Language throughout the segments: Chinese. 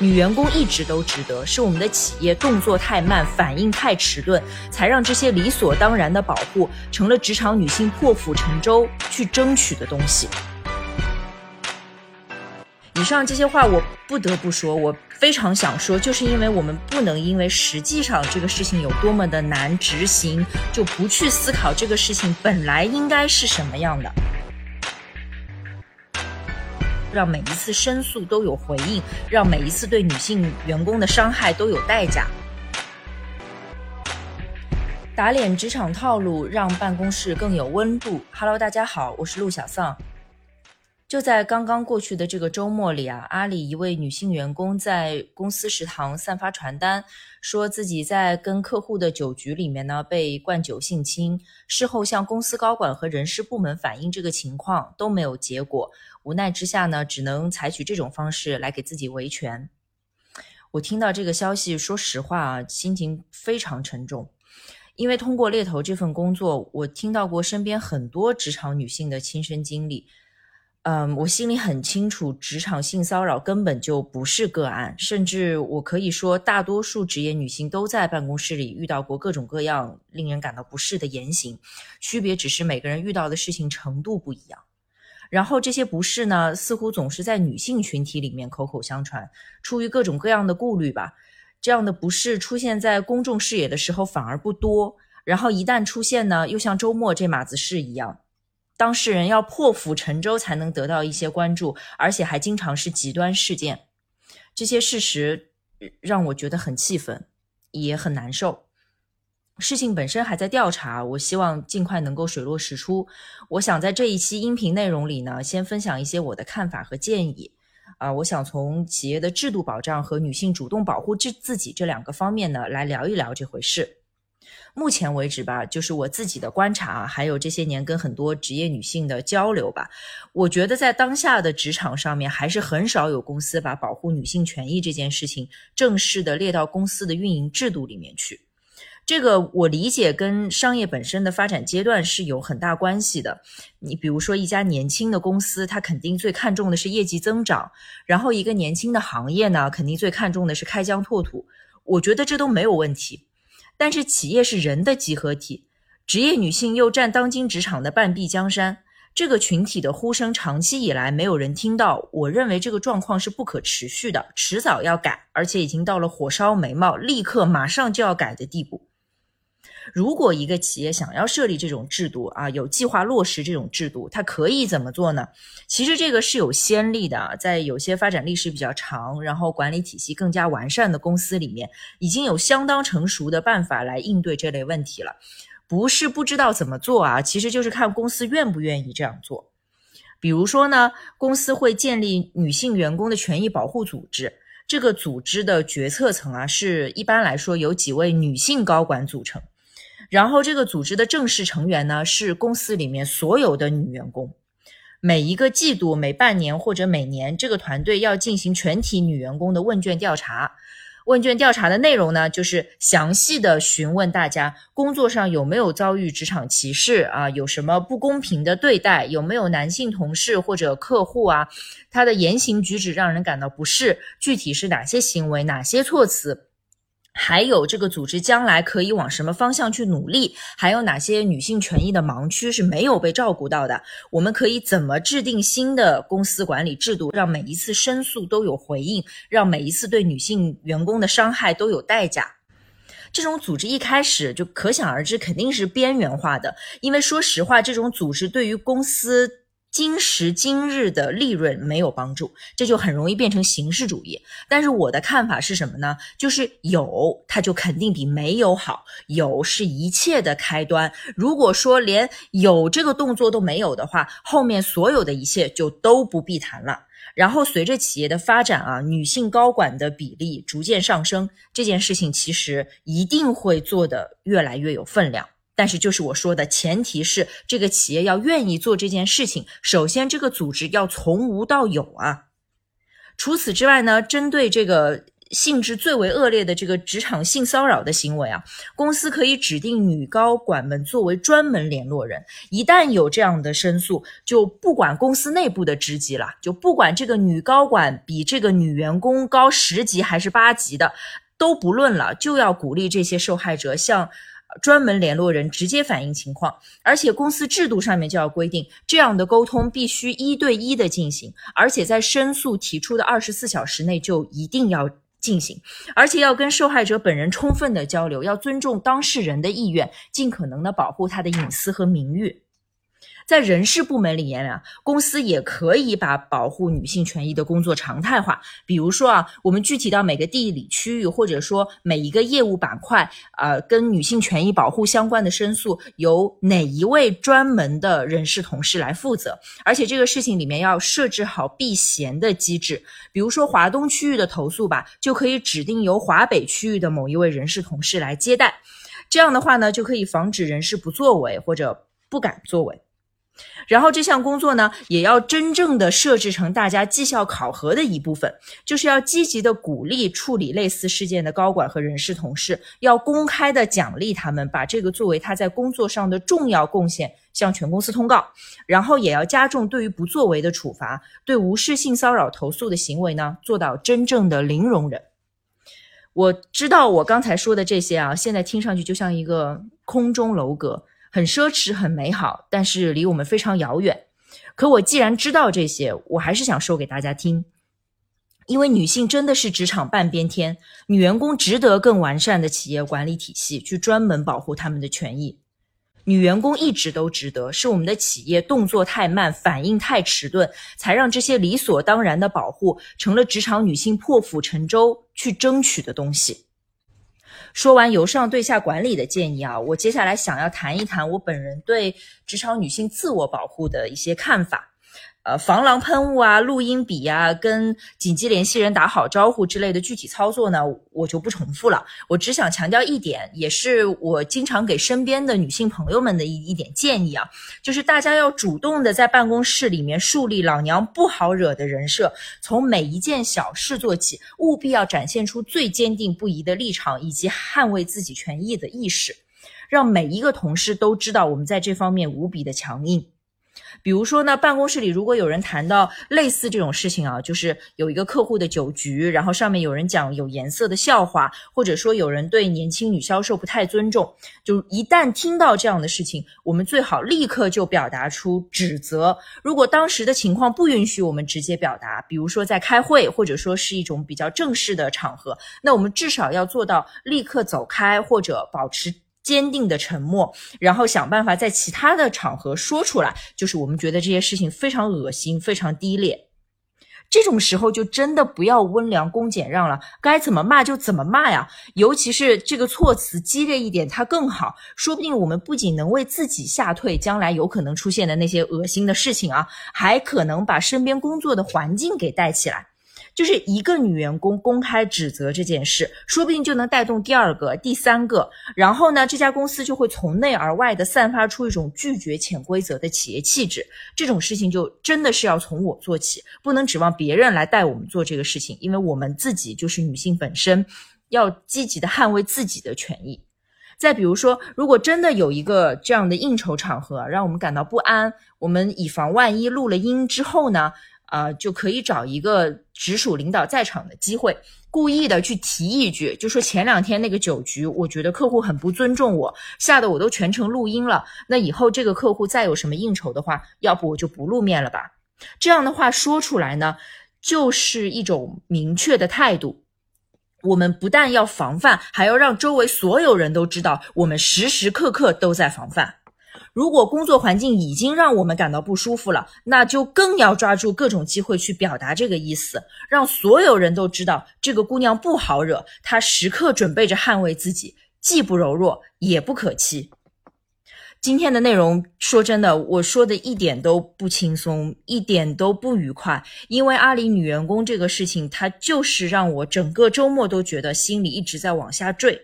女员工一直都值得，是我们的企业动作太慢，反应太迟钝，才让这些理所当然的保护成了职场女性破釜沉舟去争取的东西。以上这些话，我不得不说，我非常想说，就是因为我们不能因为实际上这个事情有多么的难执行，就不去思考这个事情本来应该是什么样的，让每一次申诉都有回应，让每一次对女性员工的伤害都有代价。打脸职场套路，让办公室更有温度。Hello，大家好，我是陆小丧。就在刚刚过去的这个周末里啊，阿里一位女性员工在公司食堂散发传单，说自己在跟客户的酒局里面呢被灌酒性侵，事后向公司高管和人事部门反映这个情况都没有结果，无奈之下呢，只能采取这种方式来给自己维权。我听到这个消息，说实话啊，心情非常沉重，因为通过猎头这份工作，我听到过身边很多职场女性的亲身经历。嗯，我心里很清楚，职场性骚扰根本就不是个案，甚至我可以说，大多数职业女性都在办公室里遇到过各种各样令人感到不适的言行，区别只是每个人遇到的事情程度不一样。然后这些不适呢，似乎总是在女性群体里面口口相传，出于各种各样的顾虑吧，这样的不适出现在公众视野的时候反而不多，然后一旦出现呢，又像周末这码子事一样。当事人要破釜沉舟才能得到一些关注，而且还经常是极端事件。这些事实让我觉得很气愤，也很难受。事情本身还在调查，我希望尽快能够水落石出。我想在这一期音频内容里呢，先分享一些我的看法和建议。啊，我想从企业的制度保障和女性主动保护自自己这两个方面呢，来聊一聊这回事。目前为止吧，就是我自己的观察，还有这些年跟很多职业女性的交流吧，我觉得在当下的职场上面，还是很少有公司把保护女性权益这件事情正式的列到公司的运营制度里面去。这个我理解跟商业本身的发展阶段是有很大关系的。你比如说一家年轻的公司，它肯定最看重的是业绩增长，然后一个年轻的行业呢，肯定最看重的是开疆拓土。我觉得这都没有问题。但是企业是人的集合体，职业女性又占当今职场的半壁江山，这个群体的呼声长期以来没有人听到。我认为这个状况是不可持续的，迟早要改，而且已经到了火烧眉毛，立刻马上就要改的地步。如果一个企业想要设立这种制度啊，有计划落实这种制度，它可以怎么做呢？其实这个是有先例的，在有些发展历史比较长，然后管理体系更加完善的公司里面，已经有相当成熟的办法来应对这类问题了。不是不知道怎么做啊，其实就是看公司愿不愿意这样做。比如说呢，公司会建立女性员工的权益保护组织，这个组织的决策层啊，是一般来说由几位女性高管组成。然后，这个组织的正式成员呢是公司里面所有的女员工。每一个季度、每半年或者每年，这个团队要进行全体女员工的问卷调查。问卷调查的内容呢，就是详细的询问大家工作上有没有遭遇职场歧视啊，有什么不公平的对待，有没有男性同事或者客户啊，他的言行举止让人感到不适，具体是哪些行为、哪些措辞。还有这个组织将来可以往什么方向去努力？还有哪些女性权益的盲区是没有被照顾到的？我们可以怎么制定新的公司管理制度，让每一次申诉都有回应，让每一次对女性员工的伤害都有代价？这种组织一开始就可想而知，肯定是边缘化的，因为说实话，这种组织对于公司。今时今日的利润没有帮助，这就很容易变成形式主义。但是我的看法是什么呢？就是有，它就肯定比没有好。有是一切的开端。如果说连有这个动作都没有的话，后面所有的一切就都不必谈了。然后随着企业的发展啊，女性高管的比例逐渐上升，这件事情其实一定会做得越来越有分量。但是，就是我说的前提是，这个企业要愿意做这件事情。首先，这个组织要从无到有啊。除此之外呢，针对这个性质最为恶劣的这个职场性骚扰的行为啊，公司可以指定女高管们作为专门联络人。一旦有这样的申诉，就不管公司内部的职级了，就不管这个女高管比这个女员工高十级还是八级的，都不论了，就要鼓励这些受害者向。专门联络人直接反映情况，而且公司制度上面就要规定，这样的沟通必须一对一的进行，而且在申诉提出的二十四小时内就一定要进行，而且要跟受害者本人充分的交流，要尊重当事人的意愿，尽可能的保护他的隐私和名誉。在人事部门里面啊，公司也可以把保护女性权益的工作常态化。比如说啊，我们具体到每个地理区域，或者说每一个业务板块，呃，跟女性权益保护相关的申诉，由哪一位专门的人事同事来负责？而且这个事情里面要设置好避嫌的机制。比如说华东区域的投诉吧，就可以指定由华北区域的某一位人事同事来接待。这样的话呢，就可以防止人事不作为或者不敢作为。然后这项工作呢，也要真正的设置成大家绩效考核的一部分，就是要积极的鼓励处理类似事件的高管和人事同事，要公开的奖励他们，把这个作为他在工作上的重要贡献向全公司通告。然后也要加重对于不作为的处罚，对无视性骚扰投诉的行为呢，做到真正的零容忍。我知道我刚才说的这些啊，现在听上去就像一个空中楼阁。很奢侈，很美好，但是离我们非常遥远。可我既然知道这些，我还是想说给大家听，因为女性真的是职场半边天，女员工值得更完善的企业管理体系去专门保护她们的权益。女员工一直都值得，是我们的企业动作太慢，反应太迟钝，才让这些理所当然的保护成了职场女性破釜沉舟去争取的东西。说完由上对下管理的建议啊，我接下来想要谈一谈我本人对职场女性自我保护的一些看法。呃，防狼喷雾啊，录音笔呀，跟紧急联系人打好招呼之类的具体操作呢，我就不重复了。我只想强调一点，也是我经常给身边的女性朋友们的一一点建议啊，就是大家要主动的在办公室里面树立老娘不好惹的人设，从每一件小事做起，务必要展现出最坚定不移的立场以及捍卫自己权益的意识，让每一个同事都知道我们在这方面无比的强硬。比如说呢，办公室里如果有人谈到类似这种事情啊，就是有一个客户的酒局，然后上面有人讲有颜色的笑话，或者说有人对年轻女销售不太尊重，就一旦听到这样的事情，我们最好立刻就表达出指责。如果当时的情况不允许我们直接表达，比如说在开会，或者说是一种比较正式的场合，那我们至少要做到立刻走开或者保持。坚定的沉默，然后想办法在其他的场合说出来，就是我们觉得这些事情非常恶心、非常低劣。这种时候就真的不要温良恭俭让了，该怎么骂就怎么骂呀。尤其是这个措辞激烈一点，它更好。说不定我们不仅能为自己吓退将来有可能出现的那些恶心的事情啊，还可能把身边工作的环境给带起来。就是一个女员工公开指责这件事，说不定就能带动第二个、第三个，然后呢，这家公司就会从内而外的散发出一种拒绝潜规则的企业气质。这种事情就真的是要从我做起，不能指望别人来带我们做这个事情，因为我们自己就是女性本身，要积极的捍卫自己的权益。再比如说，如果真的有一个这样的应酬场合让我们感到不安，我们以防万一录了音之后呢？啊，就可以找一个直属领导在场的机会，故意的去提一句，就说前两天那个酒局，我觉得客户很不尊重我，吓得我都全程录音了。那以后这个客户再有什么应酬的话，要不我就不露面了吧。这样的话说出来呢，就是一种明确的态度。我们不但要防范，还要让周围所有人都知道，我们时时刻刻都在防范。如果工作环境已经让我们感到不舒服了，那就更要抓住各种机会去表达这个意思，让所有人都知道这个姑娘不好惹，她时刻准备着捍卫自己，既不柔弱也不可欺。今天的内容，说真的，我说的一点都不轻松，一点都不愉快，因为阿里女员工这个事情，她就是让我整个周末都觉得心里一直在往下坠。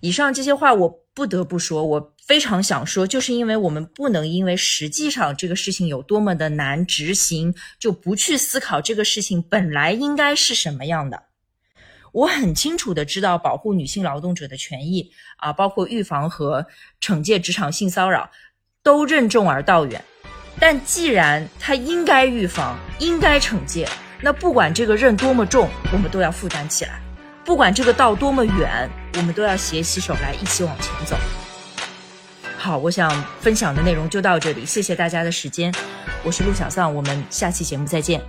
以上这些话，我不得不说，我非常想说，就是因为我们不能因为实际上这个事情有多么的难执行，就不去思考这个事情本来应该是什么样的。我很清楚的知道保护女性劳动者的权益啊，包括预防和惩戒职场性骚扰，都任重而道远。但既然它应该预防，应该惩戒，那不管这个任多么重，我们都要负担起来；不管这个道多么远，我们都要携起手来，一起往前走。好，我想分享的内容就到这里，谢谢大家的时间，我是陆小丧，我们下期节目再见。